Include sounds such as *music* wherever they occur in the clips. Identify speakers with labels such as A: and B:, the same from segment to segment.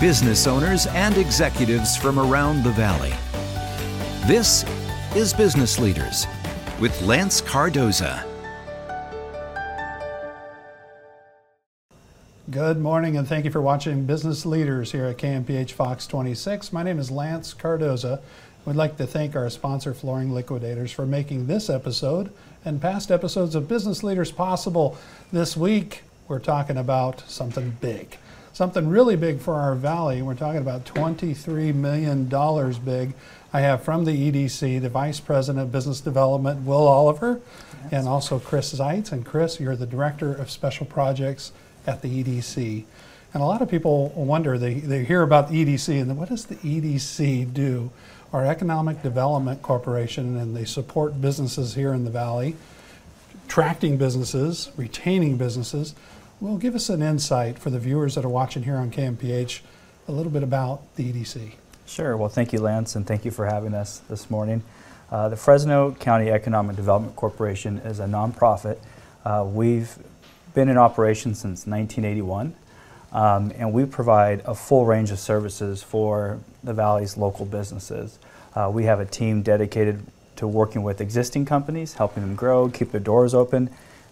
A: business owners and executives from around the Valley. This is Business Leaders with Lance Cardoza.
B: Good morning, and thank you for watching Business Leaders here at KMPH Fox 26. My name is Lance Cardoza. We'd like to thank our sponsor, Flooring Liquidators, for making this episode and past episodes of Business Leaders possible. This week, we're talking about something big, something really big for our valley. We're talking about $23 million big. I have from the EDC the Vice President of Business Development, Will Oliver, yes. and also Chris Zeitz. And Chris, you're the Director of Special Projects at the EDC. And a lot of people wonder, they, they hear about the EDC and what does the EDC do? Our Economic Development Corporation, and they support businesses here in the Valley, attracting businesses, retaining businesses. Will give us an insight for the viewers that are watching here on KMPH, a little bit about the EDC.
C: Sure. Well, thank you, Lance, and thank you for having us this morning. Uh, the Fresno County Economic Development Corporation is a nonprofit. Uh, we've been in operation since 1981, um, and we provide a full range of services for the Valley's local businesses. Uh, we have a team dedicated to working with existing companies, helping them grow, keep their doors open,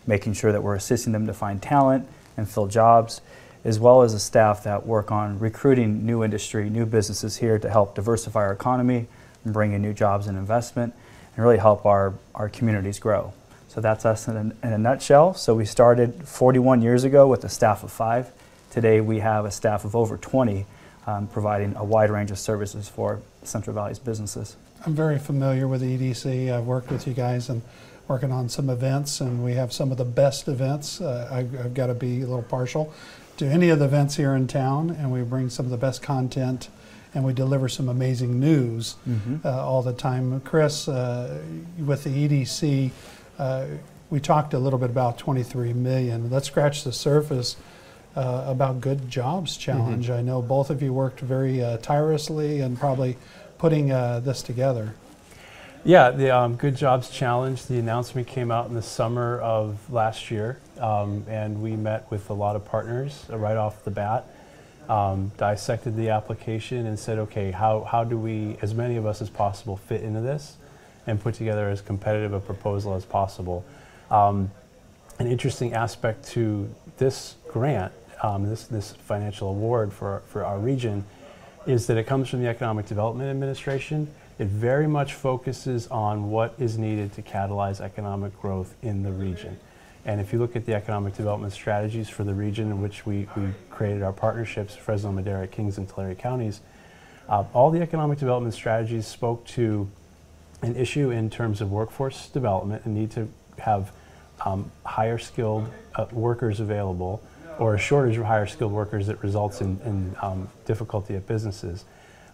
C: making sure that we're assisting them to find talent and fill jobs, as well as a staff that work on recruiting new industry, new businesses here to help diversify our economy and bring in new jobs and investment and really help our, our communities grow. So that's us in a, in a, nutshell. So we started 41 years ago with a staff of five. Today we have a staff of over 20 um, providing a wide range of services for Central Valley's businesses.
B: I'm very familiar with the EDC. I've worked with you guys and working on some events, and we have some of the best events. Uh, I, I've got to be a little partial to any of the events here in town, and we bring some of the best content and we deliver some amazing news mm-hmm. uh, all the time. Chris, uh, with the EDC, uh, we talked a little bit about 23 million. Let's scratch the surface uh, about Good Jobs Challenge. Mm-hmm. I know both of you worked very uh, tirelessly and probably putting uh, this together.
D: Yeah, the um, Good Jobs Challenge, the announcement came out in the summer of last year, um, and we met with a lot of partners right off the bat. Um, dissected the application and said, okay, how, how do we, as many of us as possible, fit into this? and put together as competitive a proposal as possible. Um, an interesting aspect to this grant, um, this, this financial award for, for our region, is that it comes from the Economic Development Administration. It very much focuses on what is needed to catalyze economic growth in the region. And if you look at the economic development strategies for the region in which we, we created our partnerships, Fresno, Madera, Kings, and Tulare counties, uh, all the economic development strategies spoke to an issue in terms of workforce development and need to have um, higher skilled uh, workers available or a shortage of higher skilled workers that results in, in um, difficulty at businesses.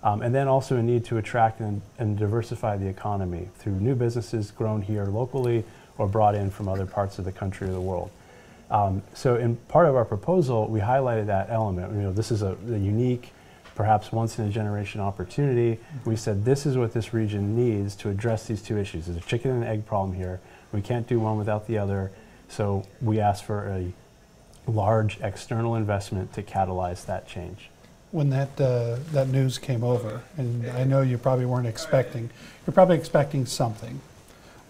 D: Um, and then also a need to attract and, and, diversify the economy through new businesses grown here locally or brought in from other parts of the country or the world. Um, so in part of our proposal, we highlighted that element. You know, this is a, a unique perhaps once in a generation opportunity. We said this is what this region needs to address these two issues. There's a chicken and egg problem here. We can't do one without the other. So we asked for a large external investment to catalyze that change.
B: When that uh, that news came over, and I know you probably weren't expecting, you're probably expecting something,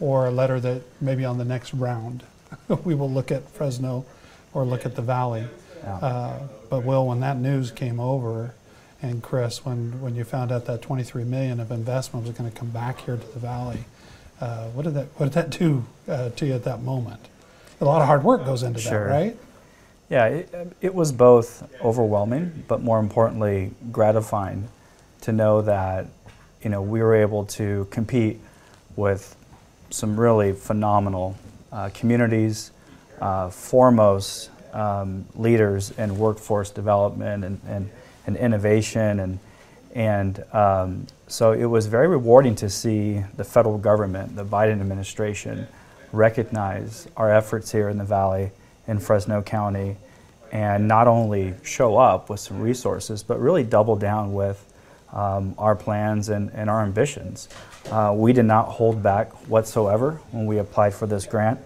B: or a letter that maybe on the next round *laughs* we will look at Fresno or look at the Valley. Yeah. Uh, but Will, when that news came over, and Chris, when, when you found out that 23 million of investment was going to come back here to the valley, uh, what did that what did that do uh, to you at that moment? A lot of hard work goes into sure. that, right?
C: Yeah, it, it was both overwhelming, but more importantly, gratifying to know that you know we were able to compete with some really phenomenal uh, communities, uh, foremost um, leaders in workforce development and, and and innovation and and um, so it was very rewarding to see the federal government, the Biden administration, recognize our efforts here in the Valley, in Fresno County, and not only show up with some resources, but really double down with um, our plans and, and our ambitions. Uh, we did not hold back whatsoever when we applied for this grant.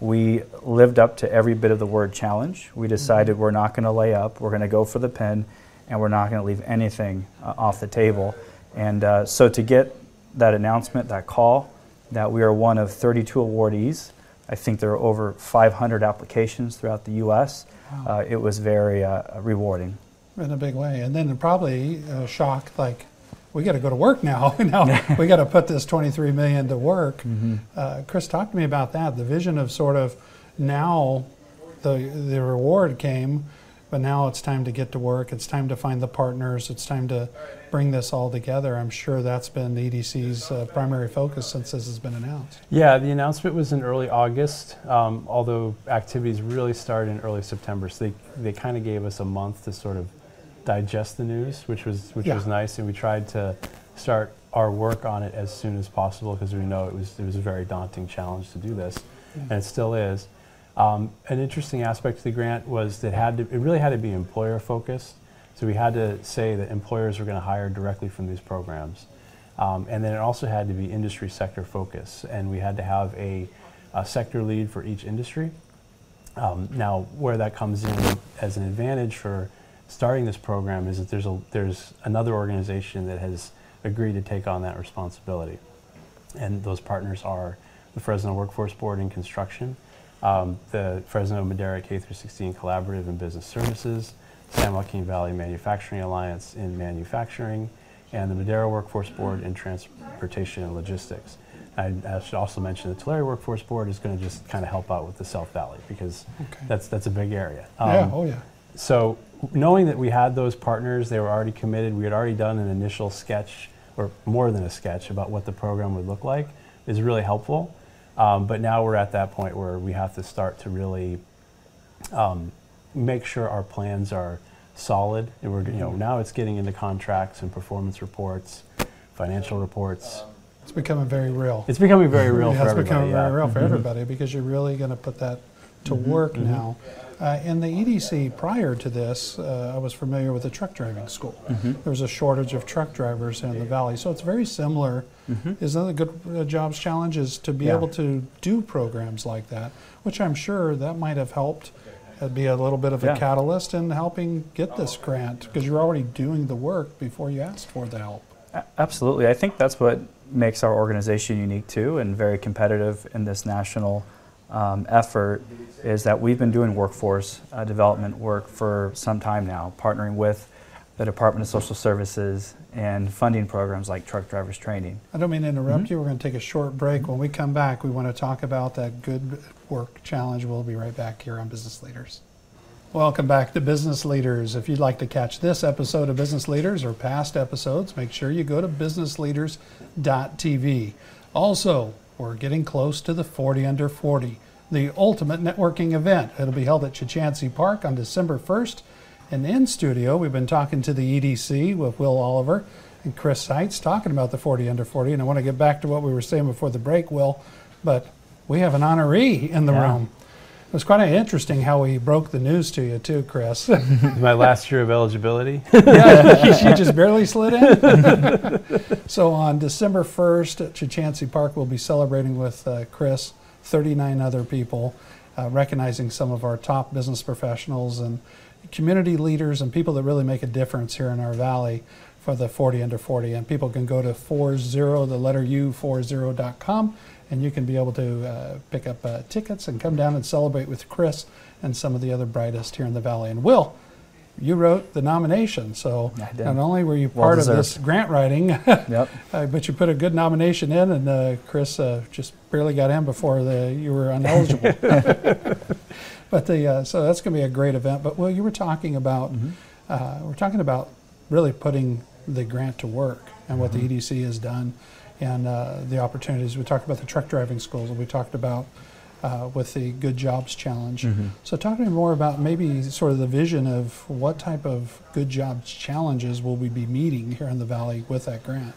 C: We lived up to every bit of the word challenge. We decided we're not going to lay up, we're going to go for the pin and we're not going to leave anything uh, off the table. And uh, so to get that announcement, that call, that we are one of 32 awardees, I think there are over 500 applications throughout the U.S.
B: Wow.
C: Uh, it was very uh, rewarding.
B: in a big way. And then probably a shock like, we got to go to work now. *laughs* now we got to put this 23 million to work.
C: Mm-hmm.
B: Uh, Chris, talk to me about that. The vision of sort of now the the reward came, but now it's time to get to work. It's time to find the partners. It's time to bring this all together. I'm sure that's been the EDC's uh, primary focus since this has been announced.
D: Yeah, the announcement was in early August, um, although activities really started in early September. So they, they kind of gave us a month to sort of digest the news, which was which
B: Yeah.
D: was nice, and we tried to start our work on it as soon as possible because we know it was it was a very daunting challenge to do this, and it still is. Um, an interesting aspect of the grant was that had to, it really had to be employer focused. So we had to say that employers were going to hire directly from these programs. Um, and then it also had to be industry sector focus, and we had to have a, a sector lead for each industry. Um, now, where that comes in as an advantage for starting this program is that there's a there's another organization that has agreed to take on that responsibility, and those partners are the Fresno Workforce Board in construction, um, the Fresno Madera K through 16 Collaborative in Business Services, San Joaquin Valley Manufacturing Alliance in manufacturing, and the Madera Workforce Board in transportation and logistics. I, I should also mention the Tulare Workforce Board is going to just kind of help out with the South Valley because
B: Okay.
D: that's that's a big area.
B: yeah.
D: Um,
B: Oh yeah.
D: so knowing that we had those partners, they were already committed. We had already done an initial sketch, or more than a sketch, about what the program would look like, is really helpful. Um, but now we're at that point where we have to start to really um, make sure our plans are solid. And we're, you know, now it's getting into contracts and performance reports, financial reports.
B: It's becoming very real.
D: It's becoming very real *laughs*
B: Yeah,
D: for
B: it's
D: everybody.
B: becoming
D: yeah. Mm-hmm.
B: very real for everybody because you're really going to put that to work now. Uh, in the EDC prior to this, uh, I was familiar with the truck driving school.
D: Mm-hmm.
B: There was a shortage of truck drivers in the valley, so it's very similar. Is that a good uh, jobs challenge? Is to be
C: Yeah.
B: able to do programs like that, which I'm sure that might have helped. uh, Be a little bit of a catalyst in helping get this grant because you're already doing the work before you asked for the help.
C: A- Absolutely. I think that's what makes our organization unique too and very competitive in this national um, effort is that we've been doing workforce uh, development work for some time now, partnering with the Department of Social Services and funding programs like truck drivers training.
B: I don't mean to interrupt
C: Mm-hmm.
B: you. We're going to take a short break. When we come back, we want to talk about that good work challenge. We'll be right back here on Business Leaders. Welcome back to Business Leaders. If you'd like to catch this episode of Business Leaders or past episodes, make sure you go to businessleaders.tv. Also, we're getting close to the 40 Under 40, the ultimate networking event. It'll be held at Chukchansi Park on December 1st. And in studio, we've been talking to the EDC with Will Oliver and Chris Zeitz talking about the 40 Under 40. And I want to get back to what we were saying before the break, Will, but we have an honoree in the
C: Yeah.
B: room. It was quite interesting how we broke the news to you, too, Chris. *laughs*
D: My last year of eligibility.
B: yeah, *laughs* she just barely slid in. *laughs* so on December 1st at Chukchansi Park, we'll be celebrating with uh, Chris, 39 other people, uh, recognizing some of our top business professionals and community leaders and people that really make a difference here in our valley for the 40 under 40. And people can go to 40, the letter U, 40.com, and you can be able to uh, pick up uh, tickets and come down and celebrate with Chris and some of the other brightest here in the valley. And Will, you wrote the nomination, so not only were you
C: Well
B: part of this grant writing, *laughs*
C: Yep.
B: uh, but you put a good nomination in, and uh, Chris uh, just barely got in before the, you were ineligible. *laughs* *laughs* but the uh, so that's going to be a great event. But well, you were talking about uh, we're talking about really putting the grant to work and what the EDC has done, and uh, the opportunities. We talked about the truck driving schools, and we talked about. Uh, with the Good Jobs Challenge. So, talk to me more about maybe sort of the vision of what type of Good Jobs challenges will we be meeting here in the Valley with that grant.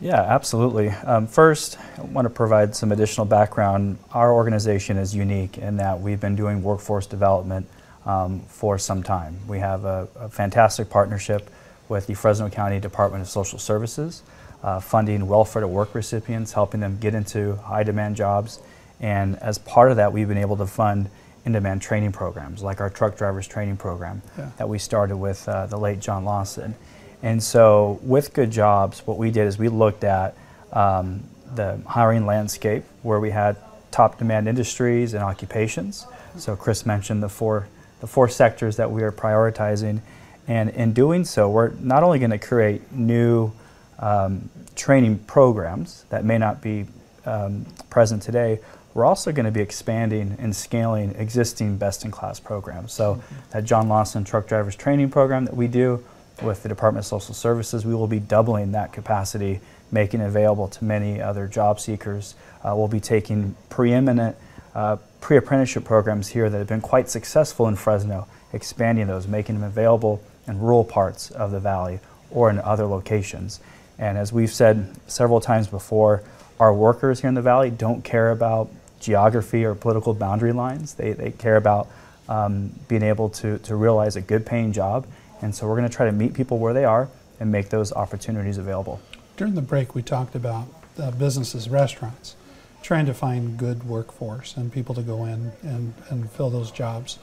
C: Yeah, absolutely. Um, first, I want to provide some additional background. Our organization is unique in that we've been doing workforce development um, for some time. We have a, a fantastic partnership with the Fresno County Department of Social Services, uh, funding welfare to work recipients, helping them get into high demand jobs. And as part of that, we've been able to fund in-demand training programs, like our truck drivers training program
B: Yeah.
C: that we started with uh, the late John Lawson. And so, with Good Jobs, what we did is we looked at um, the hiring landscape where we had top demand industries and occupations. So, Chris mentioned the four the four sectors that we are prioritizing, and in doing so, we're not only going to create new um, training programs that may not be um, present today, we're also going to be expanding and scaling existing best in class programs. So, that John Lawson Truck Drivers Training Program that we do with the Department of Social Services, we will be doubling that capacity, making it available to many other job seekers. Uh, we'll be taking preeminent uh, pre apprenticeship programs here that have been quite successful in Fresno, expanding those, making them available in rural parts of the valley or in other locations. And as we've said several times before, our workers here in the valley don't care about geography or political boundary lines. They, they care about um, being able to, to realize a good paying job. And so we're going to try to meet people where they are and make those opportunities available.
B: During the break, we talked about uh, businesses, restaurants, trying to find good workforce and people to go in and, and fill those jobs.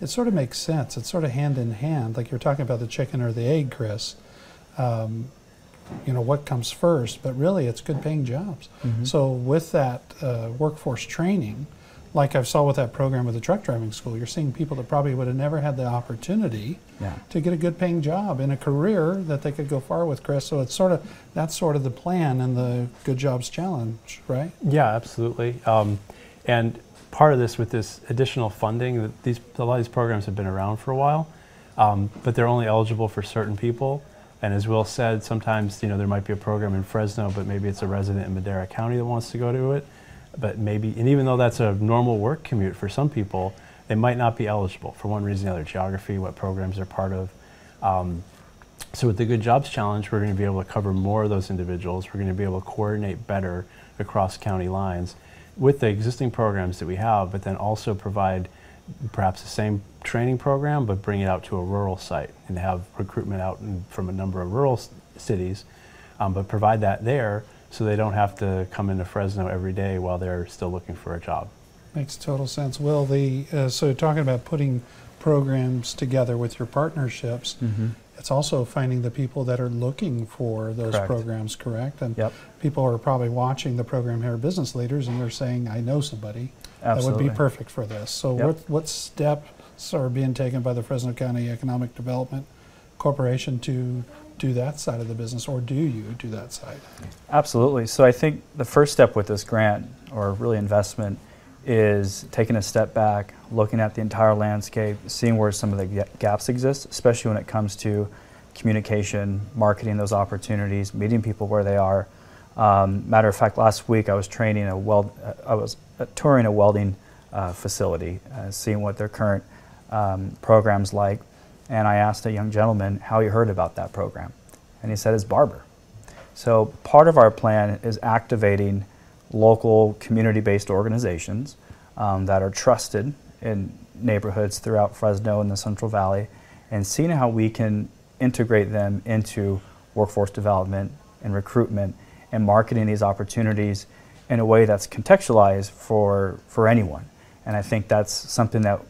B: It sort of makes sense. It's sort of hand in hand, like you're talking about the chicken or the egg, Chris. Um, you know what comes first, but really it's good paying jobs. So with that uh, workforce training, like I saw with that program with the truck driving school, you're seeing people that probably would have never had the opportunity
C: Yeah.
B: to get a good paying job in a career that they could go far with, Chris. So it's sort of that's sort of the plan and the Good Jobs Challenge, right?
D: Yeah, absolutely. Um, and part of this with this additional funding, that these a lot of these programs have been around for a while, um, but they're only eligible for certain people. And as Will said, sometimes you know there might be a program in Fresno, but maybe it's a resident in Madera County that wants to go to it. But maybe, and even though that's a normal work commute for some people, they might not be eligible for one reason or the other. Geography, what programs they're part of. Um, so with the Good Jobs Challenge, we're going to be able to cover more of those individuals. We're going to be able to coordinate better across county lines with the existing programs that we have, but then also provide perhaps the same training program, but bring it out to a rural site and have recruitment out in, from a number of rural cities, um, but provide that there so they don't have to come into Fresno every day while they're still looking for a job.
B: Makes total sense. Will the uh, so talking about putting programs together with your partnerships,
C: Mm-hmm.
B: it's also finding the people that are looking for those
C: Correct.
B: programs, correct? And
C: Yep.
B: people are probably watching the program here, business leaders, and they're saying, "I know somebody that would be perfect for this." So,
C: Yep.
B: what what steps are being taken by the Fresno County Economic Development Corporation to do that side of the business, or do you do that side?
C: Absolutely. So I think the first step with this grant, or really investment, is taking a step back, looking at the entire landscape, seeing where some of the gaps exist, especially when it comes to communication, marketing those opportunities, meeting people where they are. Um, matter of fact, last week I was training a weld, uh, I was uh, touring a welding uh, facility, uh, seeing what their current um, programs like, and I asked a young gentleman how he heard about that program, and he said his barber. So part of our plan is activating local community-based organizations um, that are trusted in neighborhoods throughout Fresno and the Central Valley, and seeing how we can integrate them into workforce development and recruitment and marketing these opportunities in a way that's contextualized for, for anyone. And I think that's something that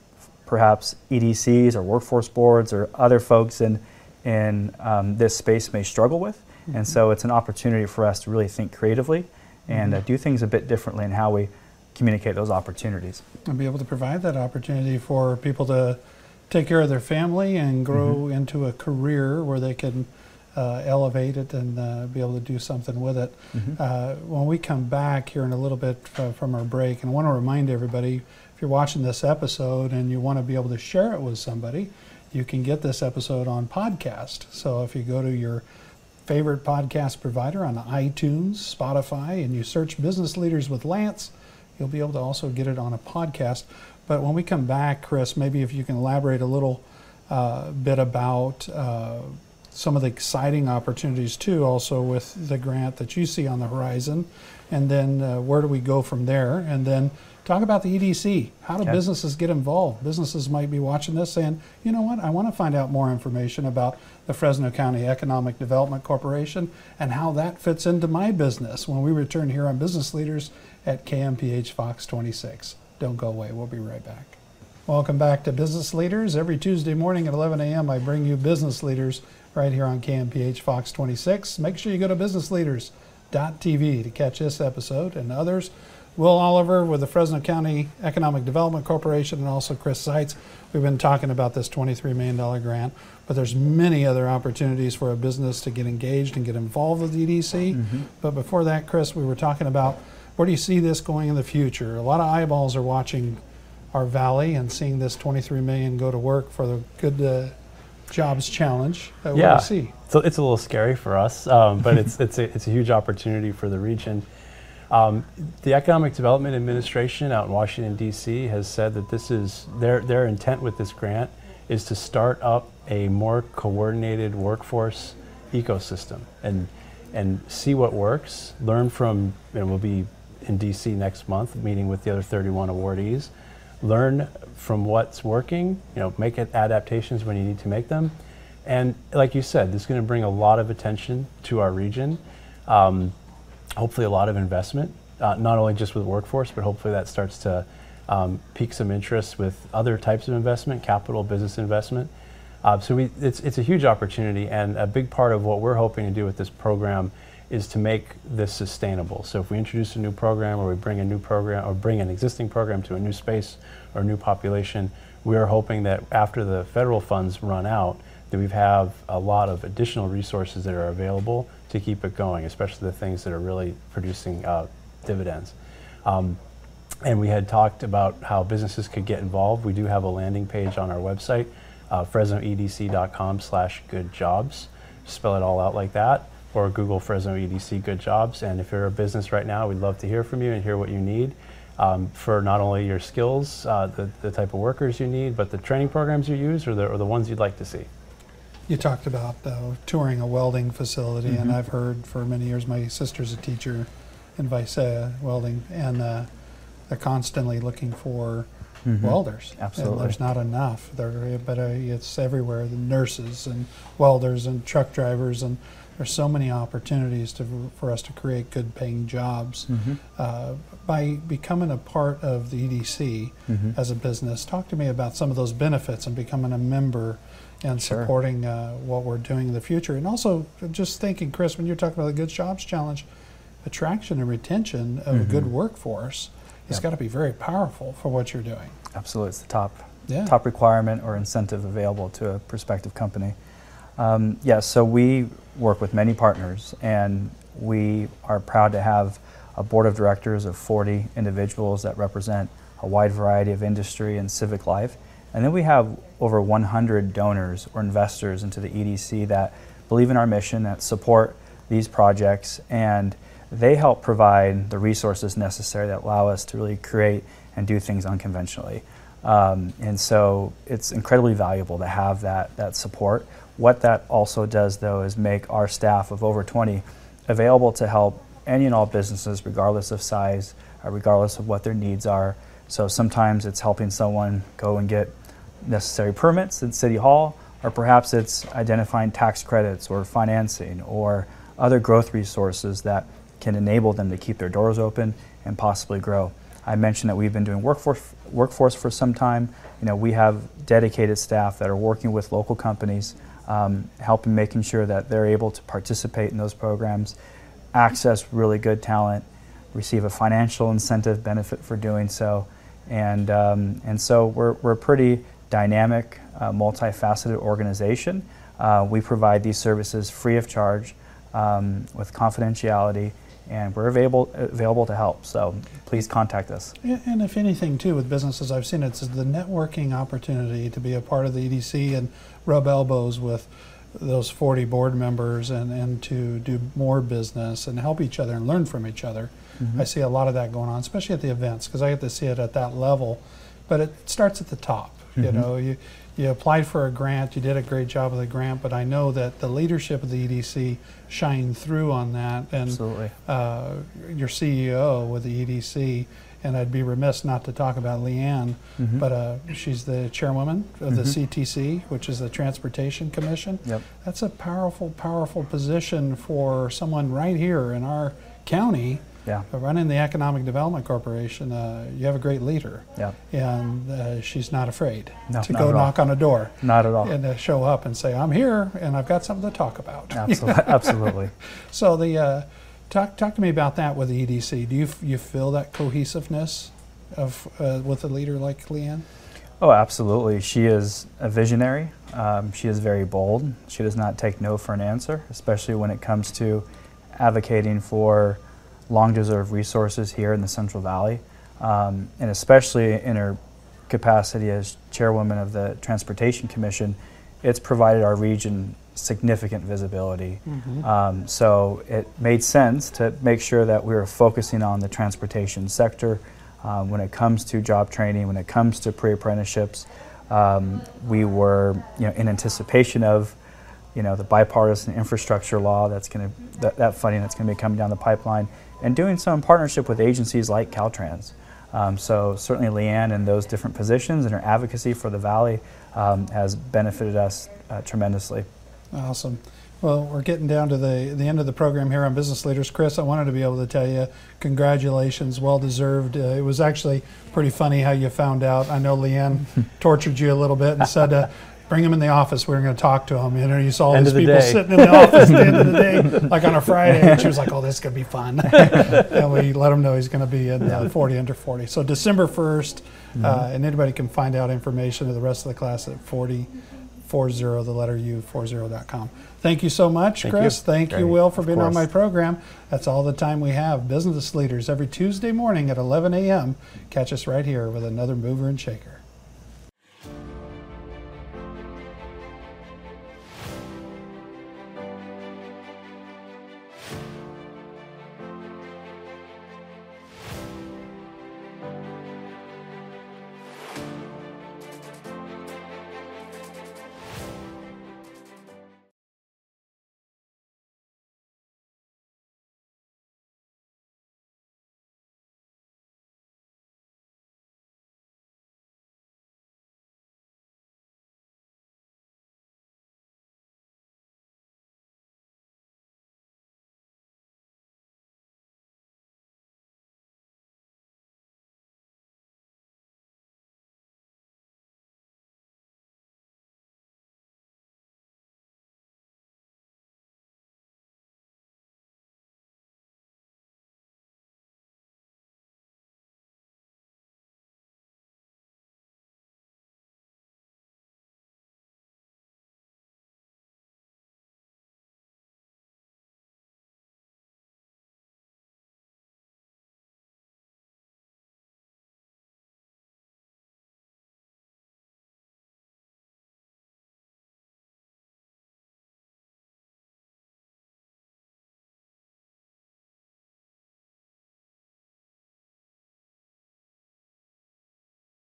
C: perhaps EDCs or workforce boards or other folks in, in um, this space may struggle with. And so it's an opportunity for us to really think creatively and uh, do things a bit differently in how we communicate those opportunities.
B: and be able to provide that opportunity for people to take care of their family and grow into a career where they can uh, elevate it and uh, be able to do something with it. Uh, when we come back here in a little bit from our break, and I want to remind everybody if you're watching this episode and you want to be able to share it with somebody, you can get this episode on podcast. So if you go to your favorite podcast provider on iTunes, Spotify, and you search Business Leaders with Lance, you'll be able to also get it on a podcast. But when we come back, Chris, maybe if you can elaborate a little uh, bit about uh, some of the exciting opportunities too, also with the grant that you see on the horizon, and then uh, where do we go from there? And then talk about the EDC. How do
C: Okay.
B: businesses get involved? Businesses might be watching this saying, you know what, I want to find out more information about the Fresno County Economic Development Corporation and how that fits into my business when we return here on Business Leaders at KMPH Fox 26. Don't go away. We'll be right back. Welcome back to Business Leaders. Every Tuesday morning at 11 a.m., I bring you business leaders right here on KMPH Fox 26. Make sure you go to businessleaders.tv to catch this episode and others. Will Oliver with the Fresno County Economic Development Corporation and also Chris Zeitz. We've been talking about this $23 million grant, but there's many other opportunities for a business to get engaged and get involved with EDC. Mm-hmm. But before that, Chris, we were talking about where do you see this going in the future? A lot of eyeballs are watching our valley and seeing this 23 million go to work for the good uh, jobs challenge. Uh,
D: yeah, so it's a little scary for us, um, but it's it's a, it's a huge opportunity for the region. Um, the Economic Development Administration out in Washington, D.C. has said that this is their, their intent with this grant is to start up a more coordinated workforce ecosystem and, and see what works, learn from, and we'll be in D.C. next month meeting with the other 31 awardees, learn from what's working, you know, make adaptations when you need to make them. And like you said, this is going to bring a lot of attention to our region. Um, hopefully a lot of investment, uh, not only just with workforce, but hopefully that starts to um, pique some interest with other types of investment, capital, business investment. Uh, so we, it's, it's a huge opportunity, and a big part of what we're hoping to do with this program is to make this sustainable. So if we introduce a new program, or we bring a new program, or bring an existing program to a new space or new population, we are hoping that after the federal funds run out, that we have a lot of additional resources that are available to keep it going, especially the things that are really producing uh, dividends. Um, and we had talked about how businesses could get involved. We do have a landing page on our website, uh, fresnoedc.com slash good jobs. Spell it all out like that, or Google Fresno EDC good jobs. And if you're a business right now, we'd love to hear from you and hear what you need um, for not only your skills, uh, the, the type of workers you need, but the training programs you use or the, or the ones you'd like to see.
B: You talked about uh, touring a welding facility, mm-hmm. and I've heard for many years. My sister's a teacher in Visalia welding, and uh, they're constantly looking for mm-hmm. welders.
C: Absolutely,
B: and there's not enough. There, but uh, it's everywhere. The nurses and welders and truck drivers, and there's so many opportunities to, for us to create good-paying jobs. Mm-hmm. Uh, by becoming a part of the EDC mm-hmm. as a business, talk to me about some of those benefits and becoming a member and sure. supporting uh, what we're doing in the future. And also, just thinking, Chris, when you're talking about the Good Jobs Challenge, attraction and retention of mm-hmm. a good mm-hmm. workforce has yep. got to be very powerful for what you're doing.
C: Absolutely, it's the top yeah. top requirement or incentive available to a prospective company. Um, yes, yeah, so we work with many partners, and we are proud to have a board of directors of 40 individuals that represent a wide variety of industry and civic life. And then we have over 100 donors or investors into the EDC that believe in our mission, that support these projects, and they help provide the resources necessary that allow us to really create and do things unconventionally. Um, and so it's incredibly valuable to have that, that support. What that also does, though, is make our staff of over 20 available to help any and all businesses, regardless of size, uh, regardless of what their needs are. So sometimes it's helping someone go and get necessary permits at City Hall, or perhaps it's identifying tax credits or financing or other growth resources that can enable them to keep their doors open and possibly grow. I mentioned that we've been doing workforce, workforce for some time. You know, we have dedicated staff that are working with local companies, um, helping making sure that they're able to participate in those programs, access really good talent, receive a financial incentive benefit for doing so, and um, and so we're we're a pretty dynamic, uh, multifaceted organization. Uh, we provide these services free of charge um, with confidentiality, and we're available available to help. So please contact us.
B: And if anything, too, with businesses, I've seen it's the networking opportunity to be a part of the EDC and rub elbows with those 40 board members and, and to do more business and help each other and learn from each other. Mm-hmm. I see a lot of that going on, especially at the events, because I get to see it at that level. But it starts at the top. Mm-hmm. You know, you you applied for a grant, you did a great job with the grant, but I know that the leadership of the EDC shined through on that, and uh, your CEO with the EDC. And I'd be remiss not to talk about Lee Ann, mm-hmm. but uh, she's the chairwoman of the mm-hmm. CTC, which is the Transportation Commission.
C: Yep.
B: That's a powerful, powerful position for someone right here in our county
C: Yeah.
B: But running the Economic Development Corporation, uh, you have a great leader,
C: Yeah.
B: and uh, she's not afraid
C: No,
B: to
C: not
B: go
C: at all.
B: knock on a door
C: Not at all.
B: and to show up and say, "I'm here, and I've got something to talk about." *laughs*
C: Absolutely. Absolutely.
B: So the uh, talk talk to me about that with the EDC. Do you you feel that cohesiveness of uh, with a leader like Lee Ann?
C: Oh, absolutely. She is a visionary. Um, she is very bold. She does not take no for an answer, especially when it comes to advocating for long deserved resources here in the Central Valley, um, and especially in her capacity as chairwoman of the Transportation Commission. It's provided our region significant visibility. Um, so it made sense to make sure that we were focusing on the transportation sector um, when it comes to job training, when it comes to pre-apprenticeships. Um, we were, you know, in anticipation of, you know, the bipartisan infrastructure law that's going to that, that funding that's going to be coming down the pipeline, and doing so in partnership with agencies like Caltrans. Um, so certainly Lee Ann and those different positions and her advocacy for the valley um, has benefited us uh, tremendously.
B: Awesome. Well, we're getting down to the, the end of the program here on Business Leaders. Chris, I wanted to be able to tell you congratulations, well deserved. Uh, it was actually pretty funny how you found out. I know Lee Ann *laughs* tortured you a little bit and said, uh, bring him in the office. We were going to talk to him. You know, you saw all
D: End
B: these
D: the
B: people
D: day.
B: sitting in the office at the end of the day, *laughs* like on a Friday. And she was like, oh, this is going to be fun. *laughs* and we let him know he's going to be in uh, 40 under 40. So December 1st, uh, and anybody can find out information of the rest of the class at 40. 40 the letter u 40.com thank you so much
C: Thank you.
B: chris thank you will for
C: Of
B: being on my program that's all the time we have business leaders every tuesday morning at 11 a.m catch us right here with another mover and shaker